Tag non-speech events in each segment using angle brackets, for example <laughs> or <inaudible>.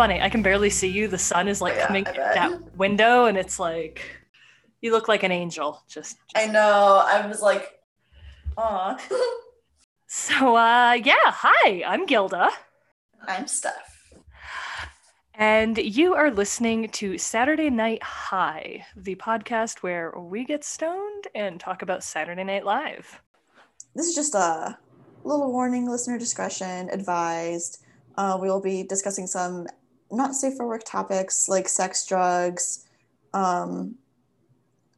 funny. I can barely see you. The sun is like Yeah, coming in that window, and it's like you look like an angel. Just, I know. I was like, aw. <laughs> so. Uh, yeah. Hi, I'm Gilda, I'm Steph. and you are listening to Saturday Night High, the podcast where we get stoned and talk about Saturday Night Live. This is just a little warning, listener discretion advised. Uh, we will be discussing some not safe for work topics like sex, drugs, um,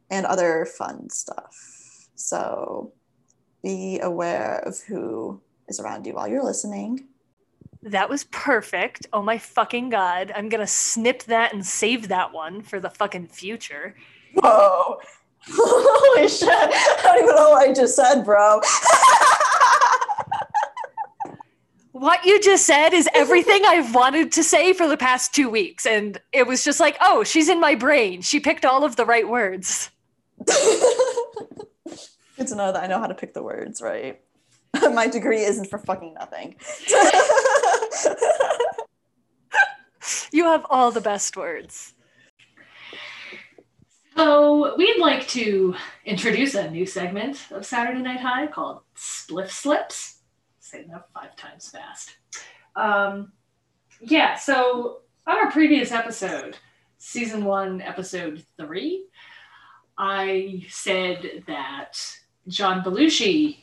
and other fun stuff. So be aware of who is around you while you're listening. That was perfect. Oh my fucking god! I'm gonna snip that and save that one for the fucking future. Whoa. <laughs> Holy shit. I don't even know what I just said, bro. <laughs> What you just said is everything I've wanted to say for the past two weeks. And it was just like, oh, she's in my brain. She picked all of the right words. <laughs> Good to know that I know how to pick the words, right? <laughs> My degree isn't for fucking nothing. <laughs> You have all the best words. So, we'd like to introduce a new segment of Saturday Night High called Spliff Slips. Say five times fast. Um, yeah, so on our previous episode, season one, episode three, I said that John Belushi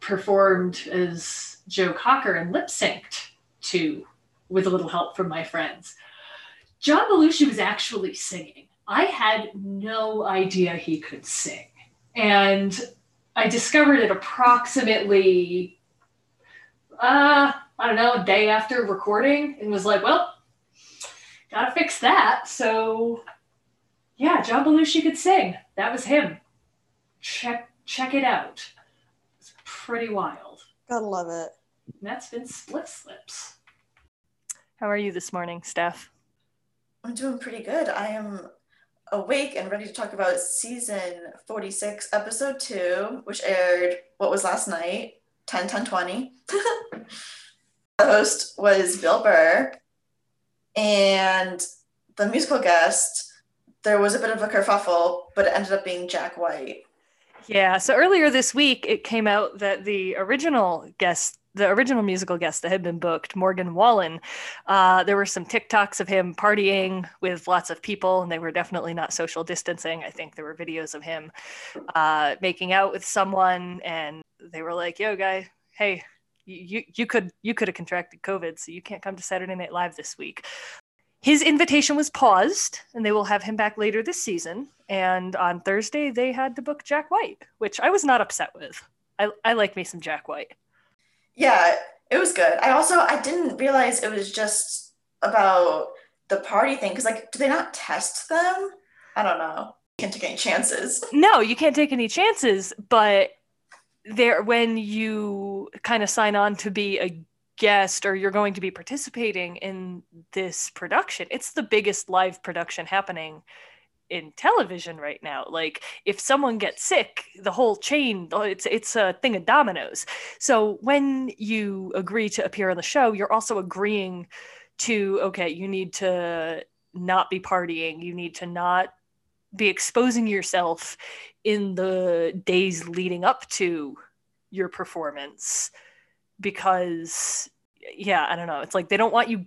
performed as Joe Cocker and lip synced to with a little help from my friends. John Belushi was actually singing. I had no idea he could sing. And I discovered it approximately, uh, I don't know, a day after recording and was like, well, gotta fix that. So, yeah, John Belushi could sing. That was him. Check check it out. It's pretty wild. Gotta love it. And that's been Split Slips. How are you this morning, Steph? I'm doing pretty good. I am awake and ready to talk about season 46, episode 2, which aired what was last night, 10 10 20. <laughs> the host was Bill Burr, and the musical guest, there was a bit of a kerfuffle, but it ended up being Jack White. Yeah, so earlier this week it came out that the original guest, the original musical guest that had been booked, Morgan Wallen, uh, there were some TikToks of him partying with lots of people, and they were definitely not social distancing. I think there were videos of him uh, making out with someone, and they were like, "Yo, guy, hey, you you could you could have contracted COVID, so you can't come to Saturday Night Live this week." His invitation was paused, and they will have him back later this season. And on Thursday, they had to book Jack White, which I was not upset with. I, I like me some Jack White. Yeah, it was good. I also I didn't realize it was just about the party thing because like do they not test them? I don't know. You can't take any chances. No, you can't take any chances, but there when you kind of sign on to be a guest or you're going to be participating in this production, it's the biggest live production happening in television right now. Like if someone gets sick, the whole chain it's it's a thing of dominoes. So when you agree to appear on the show, you're also agreeing to okay, you need to not be partying, you need to not be exposing yourself in the days leading up to your performance because yeah, I don't know. It's like they don't want you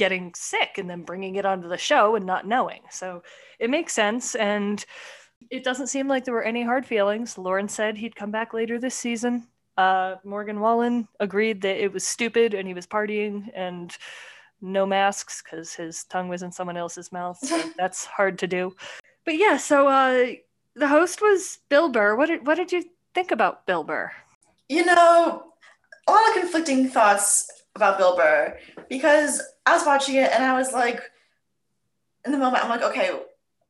getting sick and then bringing it onto the show and not knowing. So it makes sense. And it doesn't seem like there were any hard feelings. Lorne said he'd come back later this season. Uh, Morgan Wallen agreed that it was stupid and he was partying and no masks because his tongue was in someone else's mouth. So <laughs> that's hard to do. But yeah, so uh, the host was Bill Burr. What did, what did you think about Bill Burr? You know, a lot of conflicting thoughts about Bill Burr because I was watching it and I was like, in the moment, I'm like, okay,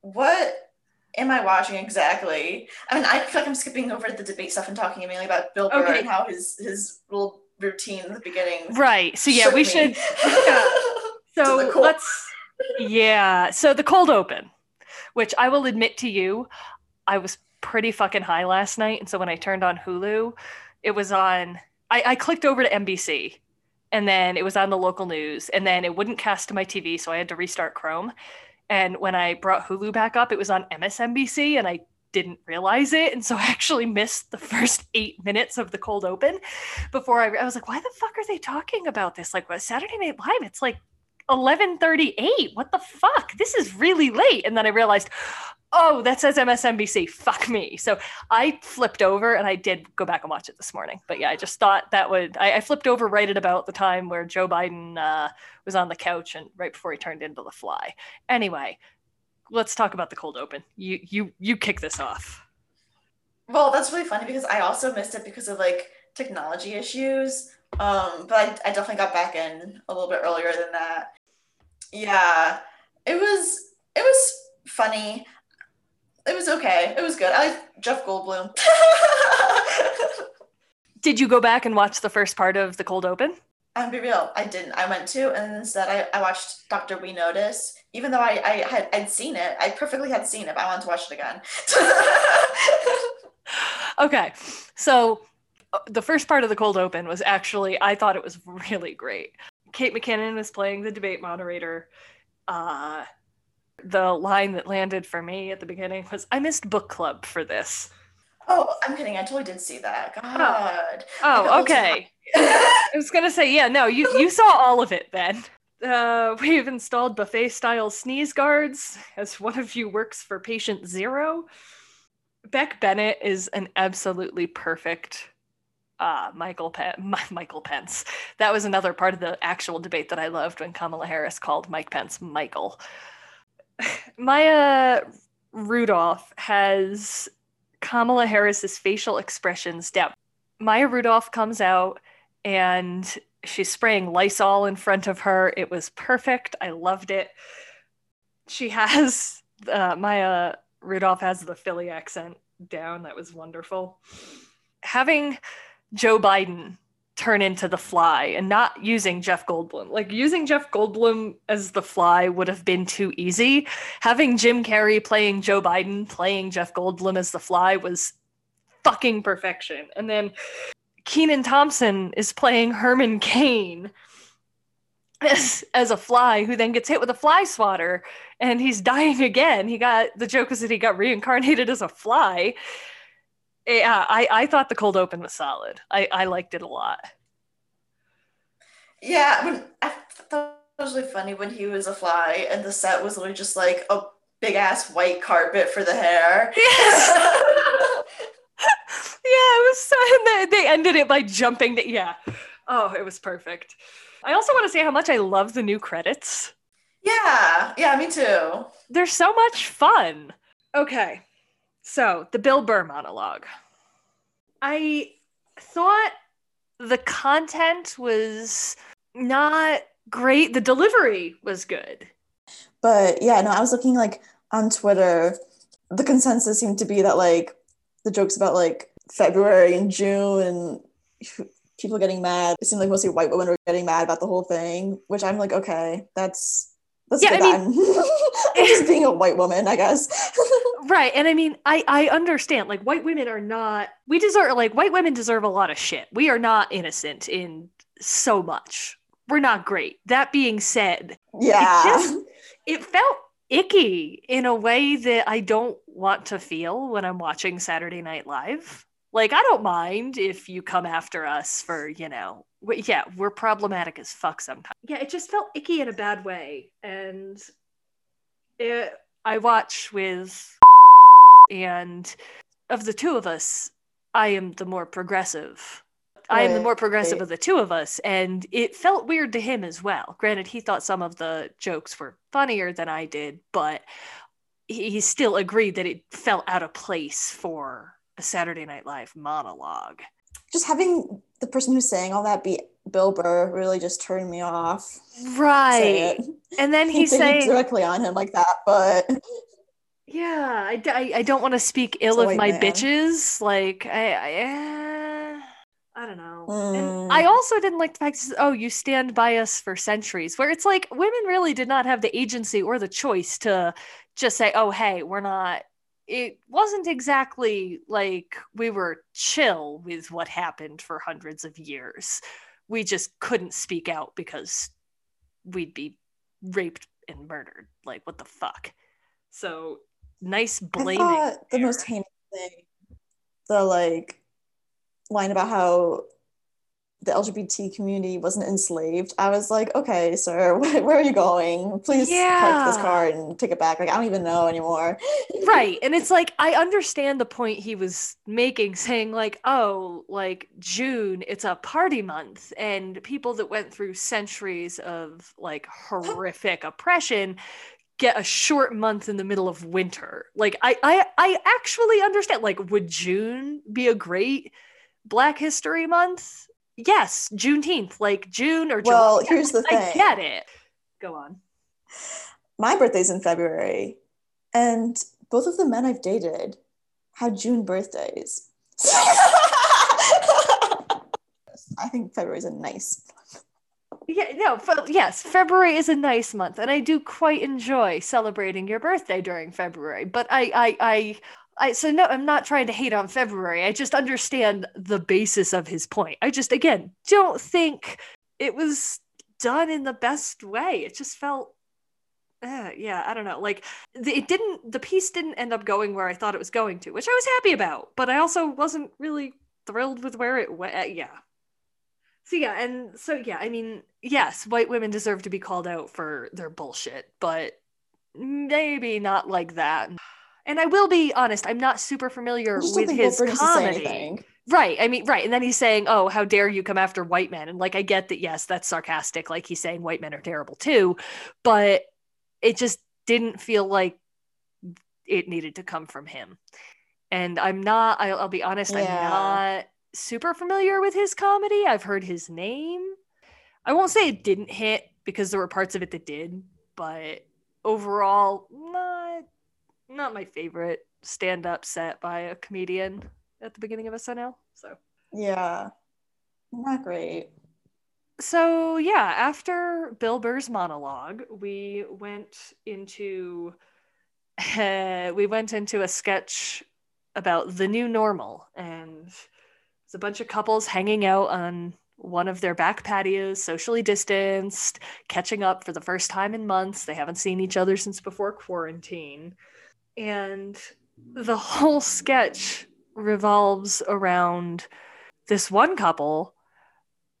what am I watching exactly? I mean, I feel like I'm skipping over the debate stuff and talking mainly about Bill Burr Okay. and how his his little routine in the beginning. Right. So yeah, we me. <laughs> should. <laughs> To So let's. Yeah. So the cold open, which I will admit to you, I was pretty fucking high last night, and so when I turned on Hulu, it was on. I, I clicked over to NBC, and then it was on the local news, and then it wouldn't cast to my TV, so I had to restart Chrome. And when I brought Hulu back up, it was on MSNBC, and I didn't realize it. And so <laughs> I actually missed the first eight minutes of the cold open before I, I was like, why the fuck are they talking about this? Like, what, Saturday Night Live? It's like 11:38. What the fuck? This is really late. And then I realized, oh, that says MSNBC. Fuck me. So I flipped over and I did go back and watch it this morning. But yeah, I just thought that would. I, I flipped over right at about the time where Joe Biden uh, was on the couch and right before he turned into the fly. Anyway, let's talk about the cold open. You you you kick this off. Well, that's really funny because I also missed it because of like technology issues. Um, but I, I definitely got back in a little bit earlier than that. Yeah, it was it was funny. It was okay. It was good. I like Jeff Goldblum. <laughs> Did you go back and watch the first part of the cold open? I'm be real. I didn't. I went to, and instead I, I watched Doctor Wenowdis. Even though I, I had I'd seen it, I perfectly had seen it, but I wanted to watch it again. <laughs> okay, so the first part of the cold open was actually I thought it was really great. Kate McKinnon was playing the debate moderator. Uh, the line that landed for me at the beginning was, "I missed book club for this." Oh, I'm kidding. I totally did see that. Oh. God. Oh, oh okay. I was gonna say, yeah, no, you you saw all of it then. Uh, <laughs> we've installed buffet style sneeze guards as one of you works for patient zero. Beck Bennett is an absolutely perfect uh, Michael Pen- <laughs> Michael Pence. That was another part of the actual debate that I loved when Kamala Harris called Mike Pence Michael. <laughs> Maya Rudolph has Kamala Harris's facial expressions down. Maya Rudolph comes out and she's spraying Lysol in front of her. It was perfect. I loved it. She has uh, Maya Rudolph has the Philly accent down. That was wonderful. Having Joe Biden turn into the fly and not using Jeff Goldblum. Like using Jeff Goldblum as the fly would have been too easy. Having Jim Carrey playing Joe Biden, playing Jeff Goldblum as the fly was fucking perfection. And then Kenan Thompson is playing Herman Cain as, as a fly who then gets hit with a fly swatter and he's dying again. He got the joke is that he got reincarnated as a fly Eh, yeah, I, I thought the cold open was solid. I, I liked it a lot. Yeah, when I thought it was really funny when he was a fly and the set was literally just like a big ass white carpet for the hair. <laughs> Yes. yeah, it was so they, they ended it by jumping to, yeah. Oh, it was perfect. I also want to say how much I love the new credits. Yeah, yeah, me too. They're so much fun. Okay. So, the Bill Burr monologue. I thought the content was not great. The delivery was good. But yeah, no, I was looking like on Twitter. The consensus seemed to be that like the jokes about like February and June and people getting mad. It seemed like mostly white women were getting mad about the whole thing, which I'm like, okay, that's that's yeah, I mean, <laughs> I'm just being a white woman, I guess. <laughs> right, and I mean, I I understand. Like, white women are not. We deserve like white women deserve a lot of shit. We are not innocent in so much. We're not great. That being said, yeah, it, just, it felt icky in a way that I don't want to feel when I'm watching Saturday Night Live. Like, I don't mind if you come after us for, you know, yeah, we're problematic as fuck sometimes. Yeah, it just felt icky in a bad way. And it, I watch with, and of the two of us, I am the more progressive. I am the more progressive of the two of us, and it felt weird to him as well. Granted, he thought some of the jokes were funnier than I did, but he still agreed that it felt out of place for a Saturday Night Live monologue. Just having the person who's saying all that be Bill Burr really just turned me off. Right. And then <laughs> he's saying directly on him like that, but yeah, I, I, I don't want to speak ill of my man. bitches. Like I, I, uh, I don't know. Mm. And I also didn't like the fact, oh, you stand by us for centuries, where it's like women really did not have the agency or the choice to just say, oh, hey, we're not it wasn't exactly like we were chill with what happened for hundreds of years. we just couldn't speak out because we'd be raped and murdered. Like, what the fuck? So nice blaming. The there. most heinous thing, the like line about how the LGBT community wasn't enslaved. I was like, okay, sir, <laughs> where, where are you going? Please park this car and take it back. Like, I don't even know anymore. right <laughs> and it's like i understand the point he was making saying like oh like june it's a party month and people that went through centuries of like horrific oppression get a short month in the middle of winter like i i, I actually understand like would june be a great black history month yes juneteenth like june or Well, July. here's the thing. i get it go on My birthday's in February, and both of the men I've dated had June birthdays. <laughs> I think February's a nice. Yeah, no, yes, February is a nice month, and I do quite enjoy celebrating your birthday during February. But I, I, I, I, so no, I'm not trying to hate on February. I just understand the basis of his point. I just, again, don't think it was done in the best way. It just felt, uh, yeah, I don't know. Like the, it didn't, the piece didn't end up going where I thought it was going to, which I was happy about. But I also wasn't really thrilled with where it went. Uh, Yeah. So yeah, and so yeah, I mean, yes, white women deserve to be called out for their bullshit, but maybe not like that. And I will be honest, I'm not super familiar I just don't with his Burns needs to say comedy. Right. I mean, right. And then he's saying, "Oh, how dare you come after white men?" And like I get that yes, that's sarcastic, like he's saying white men are terrible too, but it just didn't feel like it needed to come from him. And I'm not I'll, I'll be honest, I'm not super familiar with his comedy. I've heard his name. I won't say it didn't hit because there were parts of it that did, but overall, not not my favorite stand-up set by a comedian at the beginning of a SNL. So Yeah, not great. so yeah, after Bill Burr's monologue, we went into <laughs> we went into a sketch about the new normal, and it's a bunch of couples hanging out on one of their back patios, socially distanced, catching up for the first time in months. They haven't seen each other since before quarantine, and the whole sketch revolves around this one couple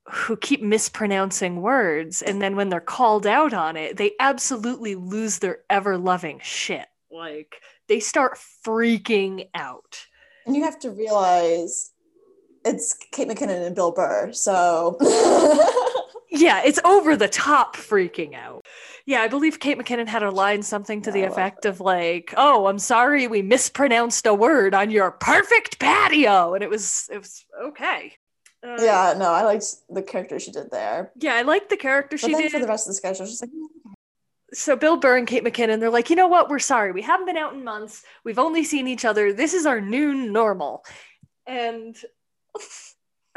who keep mispronouncing words. And then when they're called out on it they absolutely lose their ever loving shit. Like they start freaking out. And you have to realize it's Kate McKinnon and Bill Burr, so <laughs> yeah it's over the top freaking out yeah i believe kate mckinnon had a line something to the effect of like oh i'm sorry we mispronounced a word on your perfect patio and it was it was okay Uh, yeah, no, I liked the character she did there. yeah i liked the character But she then did for the rest of the sketch, I was just like, "Mm, so Bill Burr and Kate McKinnon, they're like, you know what? We're sorry. We haven't been out in months. We've only seen each other. This is our new normal. And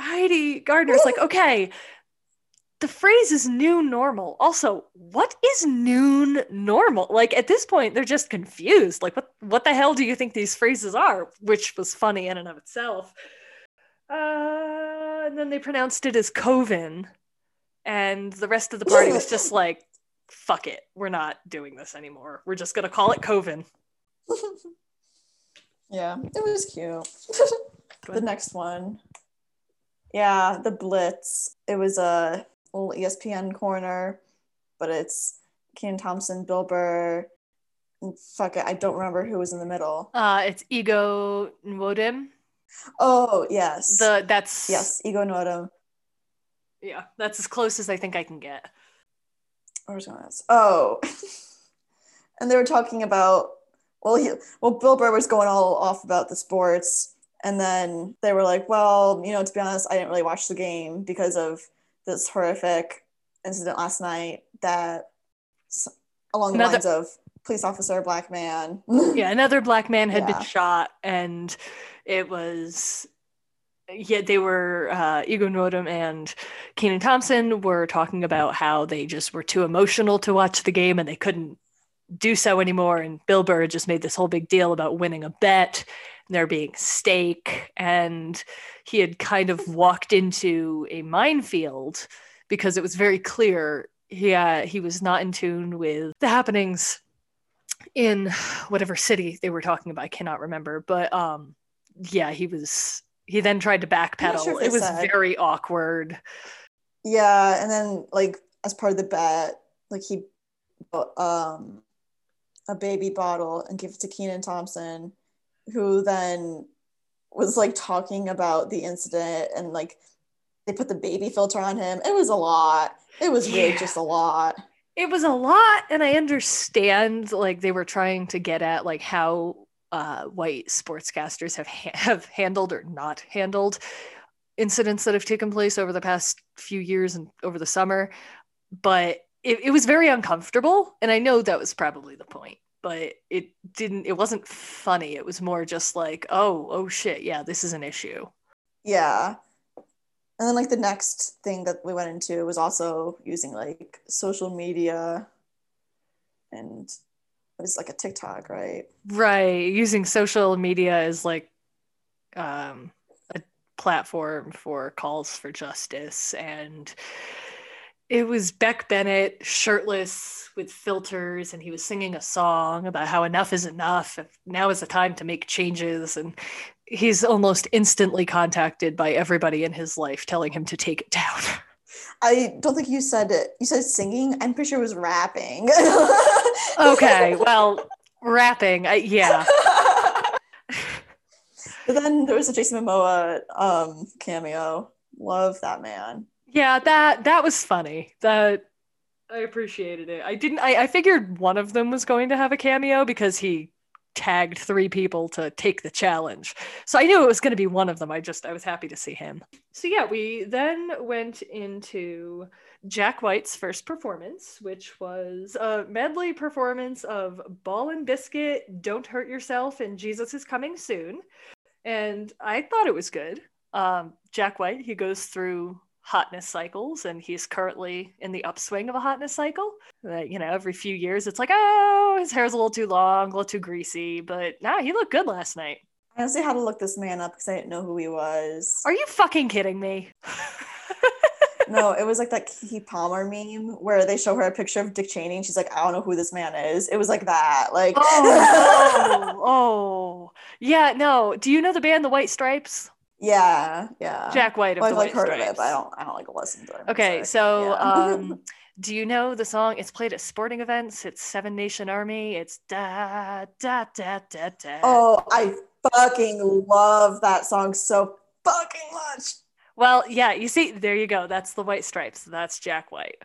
Heidi Gardner's like, okay, the phrase is new normal. Also, what is noon normal? Like at this point, they're just confused. Like, what what the hell do you think these phrases are? Which was funny in and of itself. Uh, and then they pronounced it as Coven. And the rest of the party was just like, fuck it. We're not doing this anymore. We're just gonna call it Coven. <laughs> yeah, it was cute. <laughs> the next one, yeah, the Blitz. It was a little ESPN corner, but it's Kenan Thompson, Bill Burr. Fuck it, I don't remember who was in the middle. Uh, it's Ego Nwodim. Oh yes, The that's yes, Ego Nodum. yeah. That's as close as I think I can get. Where was going with this? Oh, <laughs> and they were talking about well, he, well, Bill Burr was going all off about the sports, and then they were like, well, you know, to be honest, I didn't really watch the game because of this horrific incident last night that along the lines of police officer, black man. <laughs> Yeah, another black man had Yeah. been shot, and it was yeah, they were uh, Ego Nodum and Kenan Thompson were talking about how they just were too emotional to watch the game and they couldn't do so anymore. And Bill Burr just made this whole big deal about winning a bet and there being steak And he had kind of walked into a minefield because it was very clear he, uh, he was not in tune with the happenings in whatever city they were talking about. I cannot remember. But um, yeah, he was, he then tried to backpedal. sure it was said. very awkward. Yeah, and then like as part of the bet, like he bought um a baby bottle and gave it to Kenan Thompson, who then was like talking about the incident and like they put the baby filter on him. It was a lot. It was really Yeah. just a lot. it was a lot and i understand like they were trying to get at like how uh, white sportscasters have ha- have handled or not handled incidents that have taken place over the past few years and over the summer but it, it was very uncomfortable and i know that was probably the point but it didn't it wasn't funny it was more just like oh oh shit yeah this is an issue Yeah. And then like the next thing that we went into was also using like social media and it was like a TikTok, right? right using social media as like um a platform for calls for justice and it was Beck Bennett shirtless with filters and he was singing a song about how enough is enough now is the time to make changes and he's almost instantly contacted by everybody in his life telling him to take it down I don't think you said it. You said singing. I'm pretty sure it was rapping. okay <laughs> well rapping I, yeah <laughs> but then there was a Jason Momoa um, cameo. Love that man. Yeah, that that was funny. That I appreciated it. I didn't I, I figured one of them was going to have a cameo because he tagged three people to take the challenge. So I knew it was going to be one of them. I just I was happy to see him. So yeah, we then went into Jack White's first performance, which was a medley performance of Ball and Biscuit, Don't Hurt Yourself, and Jesus is Coming Soon. And I thought it was good. Um, Jack White, he goes through hotness cycles and he's currently in the upswing of a hotness cycle. Uh, you know, every few years it's like, oh, his hair's a little too long, a little too greasy, but nah, he looked good last night. I honestly had to look this man up because I didn't know who he was. Are you fucking kidding me? <laughs> no, it was like that Keke Palmer meme where they show her a picture of Dick Cheney and she's like, I don't know who this man is. It was like that. Like, oh, no. <laughs> oh, yeah, no. Do you know the band The White Stripes? Yeah, yeah. Jack White of Well, I've like White heard of it, but I don't. I don't like listen to it. Okay, so um, <laughs> do you know the song? It's played at sporting events. It's Seven Nation Army. It's da da da da da. oh, I fucking love that song so fucking much. Well, yeah, you see, there you go. That's the White Stripes. That's Jack White.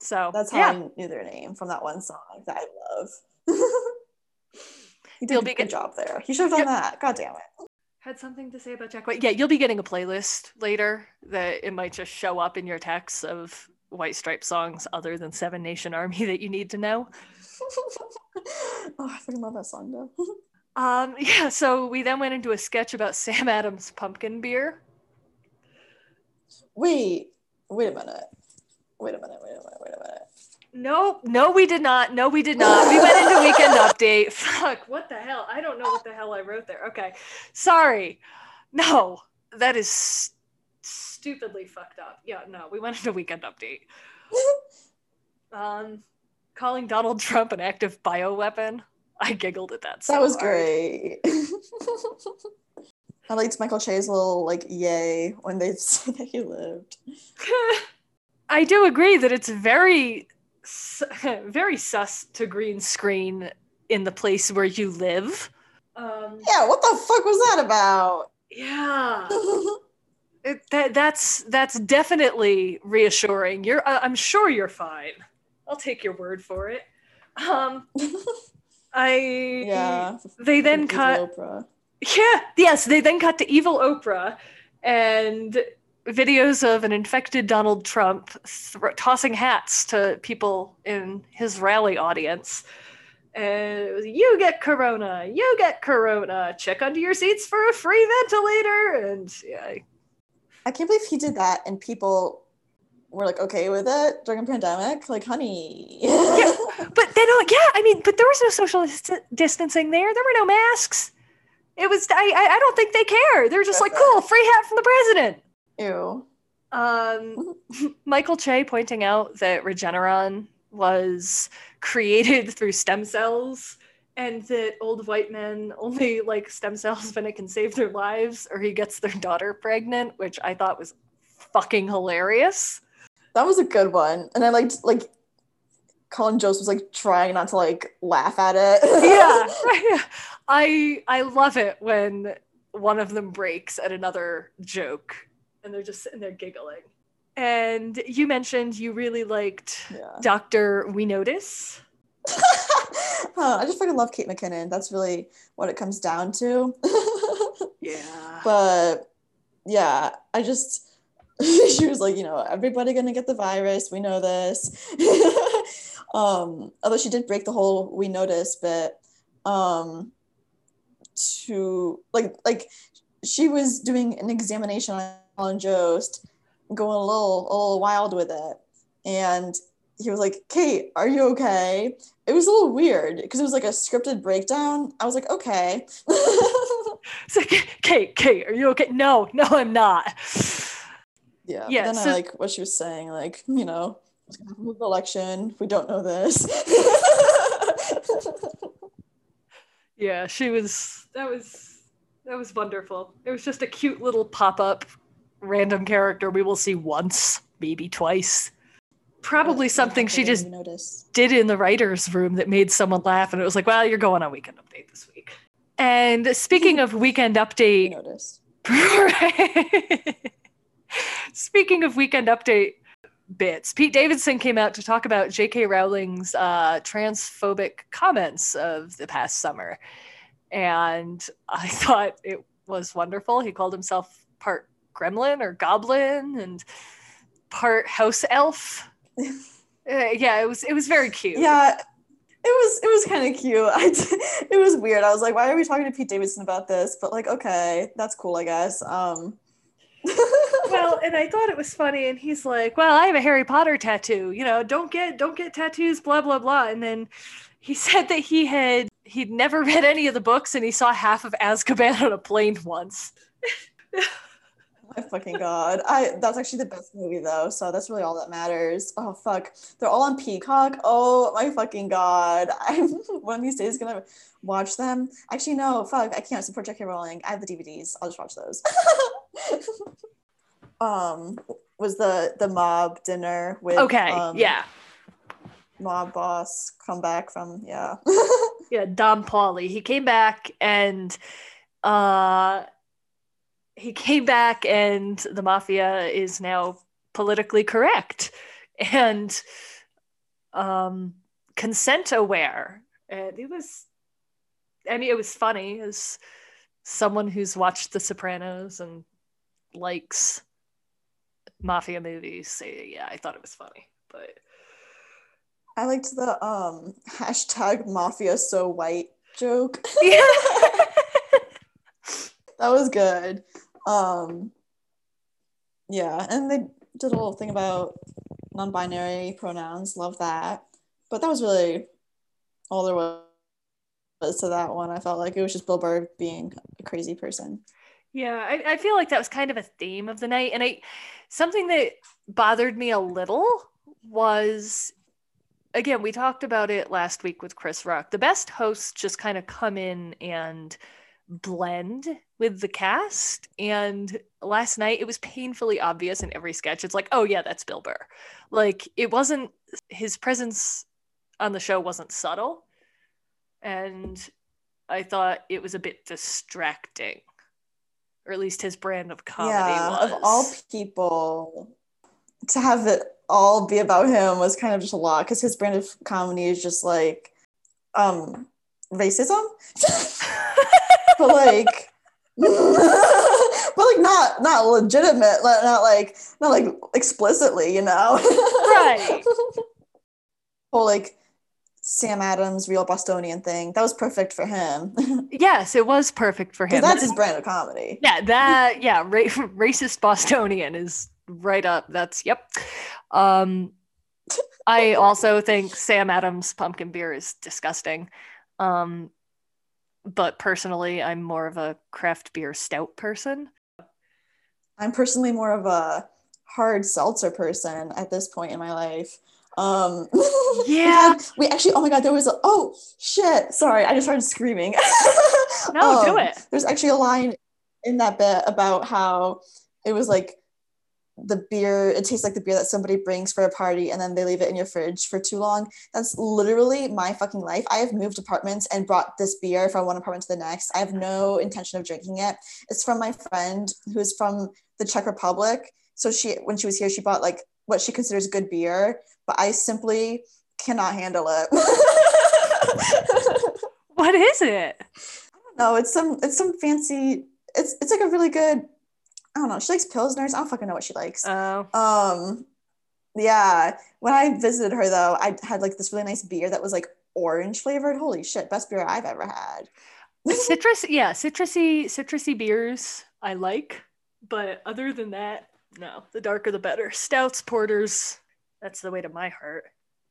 So That's how yeah, I knew their name from that one song that I love. <laughs> he did You'll a be good get- job there. He should have done Yep. that. God damn it. Had something to say about Jack White. Yeah, you'll be getting a playlist later that it might just show up in your texts of White Stripe songs other than Seven Nation Army that you need to know. <laughs> oh, I fucking love that song though. <laughs> Um, yeah, so we then went into a sketch about Sam Adams pumpkin beer. wait, wait a minute. Wait a minute. Wait a minute. Wait a minute. No, no, we did not. No, we did not. We went into weekend <laughs> update. Fuck, what the hell? I don't know what the hell I wrote there. Okay, sorry. No, that is s- stupidly fucked up. Yeah, no, we went into weekend update. Um, calling Donald Trump an active bioweapon. I giggled at that. So that was hard. great. <laughs> I liked Michael Che's little like yay when they <laughs> said that he lived. I do agree that it's very, <laughs> very sus to green screen in the place where you live. Um, Yeah, what the fuck was that about? yeah, <laughs> it, that that's that's definitely reassuring. You're, I- I'm sure you're fine. I'll take your word for it. Um, <laughs> I yeah. They then cut Oprah. Yeah, yes, they then cut to evil Oprah and videos of an infected Donald Trump thr tossing hats to people in his rally audience. And it was, you get corona, you get corona, check under your seats for a free ventilator. And yeah, I can't believe he did that and people were like okay with it during a pandemic. Like, honey. Yeah. <laughs> but then, oh yeah, I mean, but there was no social dis- distancing there. There were no masks. It was. I. I I don't think they care. They're just like, cool, free hat from the president. Ew. Um, <laughs> Michael Che pointing out that Regeneron was created <laughs> through stem cells and that old white men only <laughs> like stem cells when it can save their lives or he gets their daughter pregnant, which I thought was fucking hilarious. That was a good one. And I liked like Colin Jost was like trying not to like laugh at it. yeah. I I love it when one of them breaks at another joke and they're just sitting there giggling. And you mentioned you really liked Yeah. Dr. Wenowdis. Huh, I just fucking love Kate McKinnon. That's really what it comes down to. <laughs> Yeah. but yeah, I just <laughs> she was like, you know, everybody gonna get the virus. We know this. <laughs> um, although she did break the whole we notice bit. Um, to like like she was doing an examination on Alan Jost, going a little a little wild with it, and he was like, "Kate, are you okay?" It was a little weird because it was like a scripted breakdown. I was like, "Okay." <laughs> So, Kate, Kate, are you okay? No, no, I'm not. Yeah. Yeah, then so- I like what she was saying, like, you know, it's with the election. We don't know this. <laughs> Yeah, she was. That was that was wonderful. It was just a cute little pop up, random character we will see once, maybe twice. Probably something she just notice. did in the writers' room that made someone laugh, and it was like, "Well, you're going on Weekend Update this week." And speaking of Weekend <laughs> Update. <laughs> Speaking of weekend update bits, Pete Davidson came out to talk about J.K. Rowling's uh, transphobic comments of the past summer. And I <laughs> thought it was wonderful. He called himself part gremlin or goblin and part house elf. <laughs> Uh, yeah, it was it was very cute. Yeah. It was it was kind of cute. <laughs> I it was weird. I was like, why are we talking to Pete Davidson about this? But like, okay, that's cool, I guess. Um <laughs> well, and I thought it was funny, and he's like, "Well, I have a Harry Potter tattoo. You know, don't get don't get tattoos, blah blah blah." And then he said that he had he'd never read any of the books, and he saw half of Azkaban on a plane once. My fucking god. I that's actually the best movie though, so that's really all that matters. Oh fuck. They're all on Peacock. Oh my fucking god. <laughs> I'm one of these days gonna watch them. Actually no, fuck, I can't support J.K. Rowling. I have the DVDs. I'll just watch those. <laughs> um was the the mob dinner with Okay, um, yeah, mob boss come back from yeah. <laughs> yeah. Dom Pauly. He came back and uh, he came back, and the mafia is now politically correct and um, consent aware. And it was, I mean, it was funny as someone who's watched The Sopranos and likes mafia movies. Say, yeah, I thought it was funny, but I liked the um hashtag mafia so white joke. yeah. <laughs> that was good. Um yeah, and they did a little thing about non-binary pronouns. Love that. But that was really all there was to that one. I felt like it was just Bill Burr being a crazy person. Yeah, I, I feel like that was kind of a theme of the night. And I something that bothered me a little was again, we talked about it last week with Chris Rock. The best hosts just kind of come in and blend with the cast. And last night it was painfully obvious in every sketch. It's like, oh yeah, that's Bill Burr. Like it wasn't his presence on the show wasn't subtle. And I thought it was a bit distracting. Or at least his brand of comedy yeah, was. of all people, to have it all be about him was kind of just a lot because his brand of comedy is just like um racism. <laughs> <laughs> but like but like not not legitimate not like not like explicitly you know Right. <laughs> whole like sam adams real bostonian thing that was perfect for him <laughs> yes, it was perfect for him. that's his brand of comedy yeah, that yeah, ra- <laughs> racist Bostonian is right up. That's yep. Um I also think Sam Adams pumpkin beer is disgusting. Um, but personally, I'm more of a craft beer stout person. I'm personally more of a hard seltzer person at this point in my life. Um, <laughs> Yeah. we actually, oh my god, there was a oh shit. Sorry, I just started screaming. No, do <laughs> Um, it. There's actually a line in that bit about how it was like the beer, it tastes like the beer that somebody brings for a party and then they leave it in your fridge for too long. That's literally my fucking life. I have moved apartments and brought this beer from one apartment to the next. I have no intention of drinking it. It's from my friend who's from the Czech Republic. So she when she was here, she bought like what she considers good beer, but I simply cannot handle it. <laughs> What is it? no, it's some it's some fancy it's it's like a really good I don't know. She likes pilsners. I don't fucking know what she likes. Oh, Um, yeah. When I visited her though, I had like this really nice beer that was like orange flavored. Holy shit, best beer I've ever had. citrus. Yeah, citrusy, citrusy beers I like, but other than that, no. The darker the better. Stouts, porters. That's the way to my heart.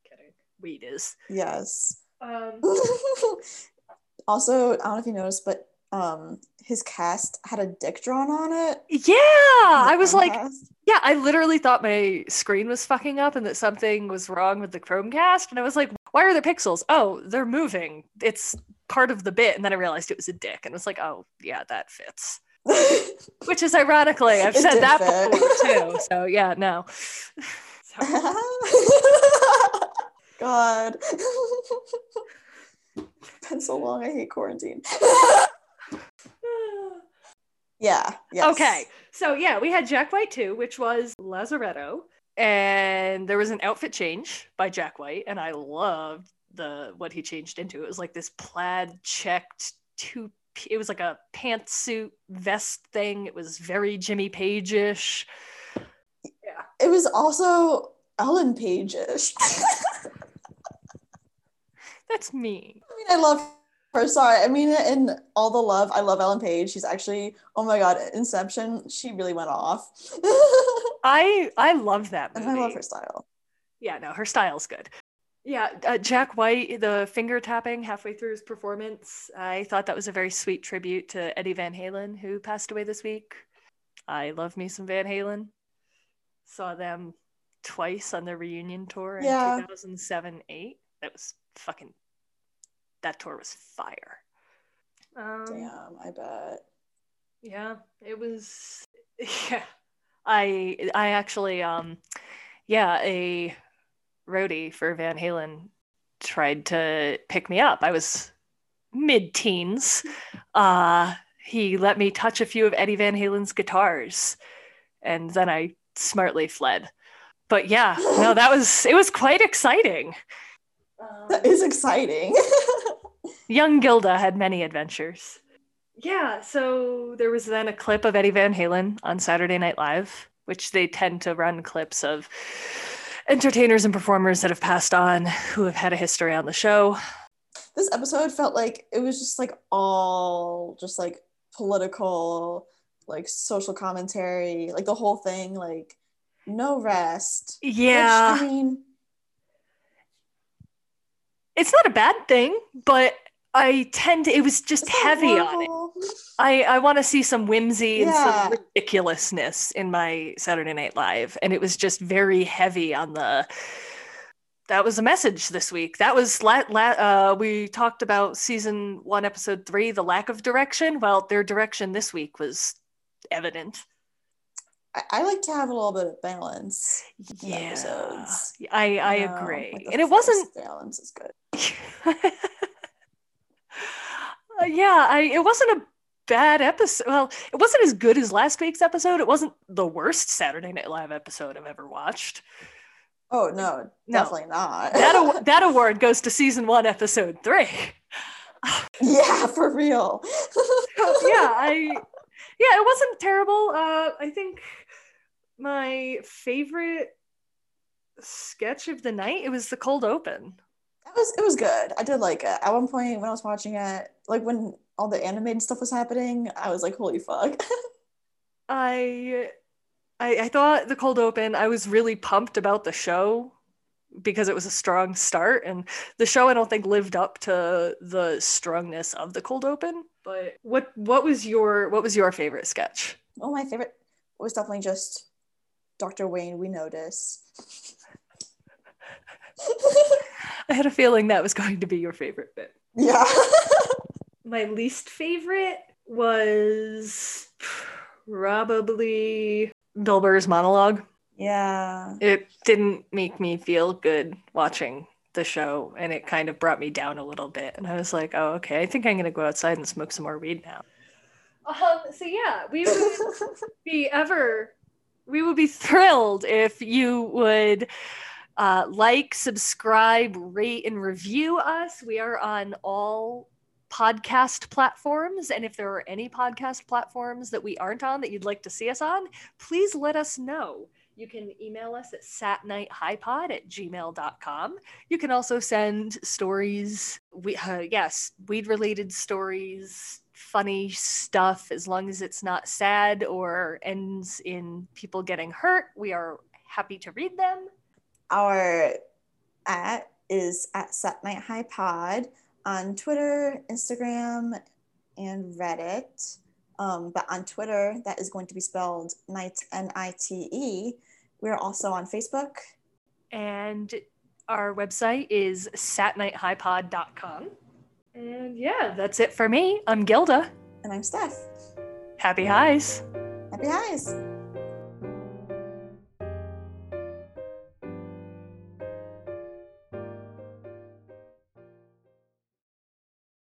Kidding. Weed is. yes. Um, <laughs> also, I don't know if you noticed, but um, his cast had a dick drawn on it. yeah, I was The like, yeah, I literally thought my screen was fucking up and that something was wrong with the Chromecast, and I was like, why are there pixels? Oh, they're moving. It's part of the bit, and then I realized it was a dick, and was like, oh, yeah, that fits. <laughs> Which is ironically, I've It said that fit. before too. <laughs> So yeah, no. <laughs> God. been so long. I hate quarantine. Yeah. Yes. Okay, so yeah, we had Jack White too, which was Lazaretto, and there was an outfit change by Jack White, and I loved the what he changed into. It was like this plaid checked two. It was like a pantsuit vest thing. It was very Jimmy Page-ish. Yeah. It was also Ellen Page-ish. <laughs> That's me. I mean, I love her. Sorry. I mean, in all the love, I love Ellen Page. She's actually, oh my God, Inception, she really went off. <laughs> I I love that and. I love her style. Yeah, no, her style's good. Yeah, uh, Jack White, the finger tapping halfway through his performance, I thought that was a very sweet tribute to Eddie Van Halen, who passed away this week. I love me some Van Halen. Saw them twice on the reunion tour in Yeah. 2007 8. That was fucking, that tour was fire. Um, Damn, I bet. yeah, it was <laughs> yeah. I I actually um yeah, a roadie for Van Halen tried to pick me up. I was mid-teens. <laughs> Uh he let me touch a few of Eddie Van Halen's guitars and then I smartly fled. But yeah, no, that was it was quite exciting. <laughs> That is exciting. Young Gilda had many adventures. Yeah, so there was then a clip of Eddie Van Halen on Saturday Night Live, which they tend to run clips of entertainers and performers that have passed on who have had a history on the show. this episode felt like it was just like all just like political, like social commentary, like the whole thing, like no rest. Which, Yeah, I mean, it's not a bad thing, but I tend to, it was just it's heavy on it. I, I want to see some whimsy and some ridiculousness in my Saturday Night Live. And it was just very heavy on the. That was a message this week. That was la- la- uh, we talked about season one, episode three, the lack of direction. Well, their direction this week was evident. I, I like to have a little bit of balance in Yeah, episodes. I I You know, agree, like and it wasn't balance is good. <laughs> Uh, yeah, I it wasn't a bad episode. Well, it wasn't as good as last week's episode. It wasn't the worst Saturday Night Live episode I've ever watched. Oh no, No. definitely not. That aw- <laughs> that award goes to season one, episode three. yeah, for real. yeah, I yeah, it wasn't terrible. Uh, I think my favorite sketch of the night it was the cold open. It was it was good. I did like it. At one point when I was watching it, like when all the animated stuff was happening, I was like, holy fuck. <laughs> I, I I thought the cold open. I was really pumped about the show because it was a strong start and the show I don't think lived up to the strongness of the cold open. But what what was your what was your favorite sketch? Oh, my favorite was definitely just Dr. Wayne. We notice. <laughs> I had a feeling that was going to be your favorite bit. yeah. <laughs> My least favorite was probably Bill Burr's monologue. yeah. It didn't make me feel good watching the show and it kind of brought me down a little bit. And I was like, oh, okay, I think I'm going to go outside and smoke some more weed now. Um, so yeah, we would <laughs> be ever, we would be thrilled if you would uh, like, subscribe, rate, and review us. We are on all podcast platforms. And if there are any podcast platforms that we aren't on that you'd like to see us on, please let us know. You can email us at satnighthighpod at gmail.com. You can also send stories, we, uh, yes, weed related stories, funny stuff, as long as it's not sad or ends in people getting hurt. We are happy to read them. Our at is at Sat Night High Pod on Twitter, Instagram, and Reddit. Um, but on Twitter, that is going to be spelled Night N I T E. We're also on Facebook. And our website is satnighthighpod.com. And yeah, that's it for me. I'm Gilda. And I'm Steph. Happy highs. Happy highs.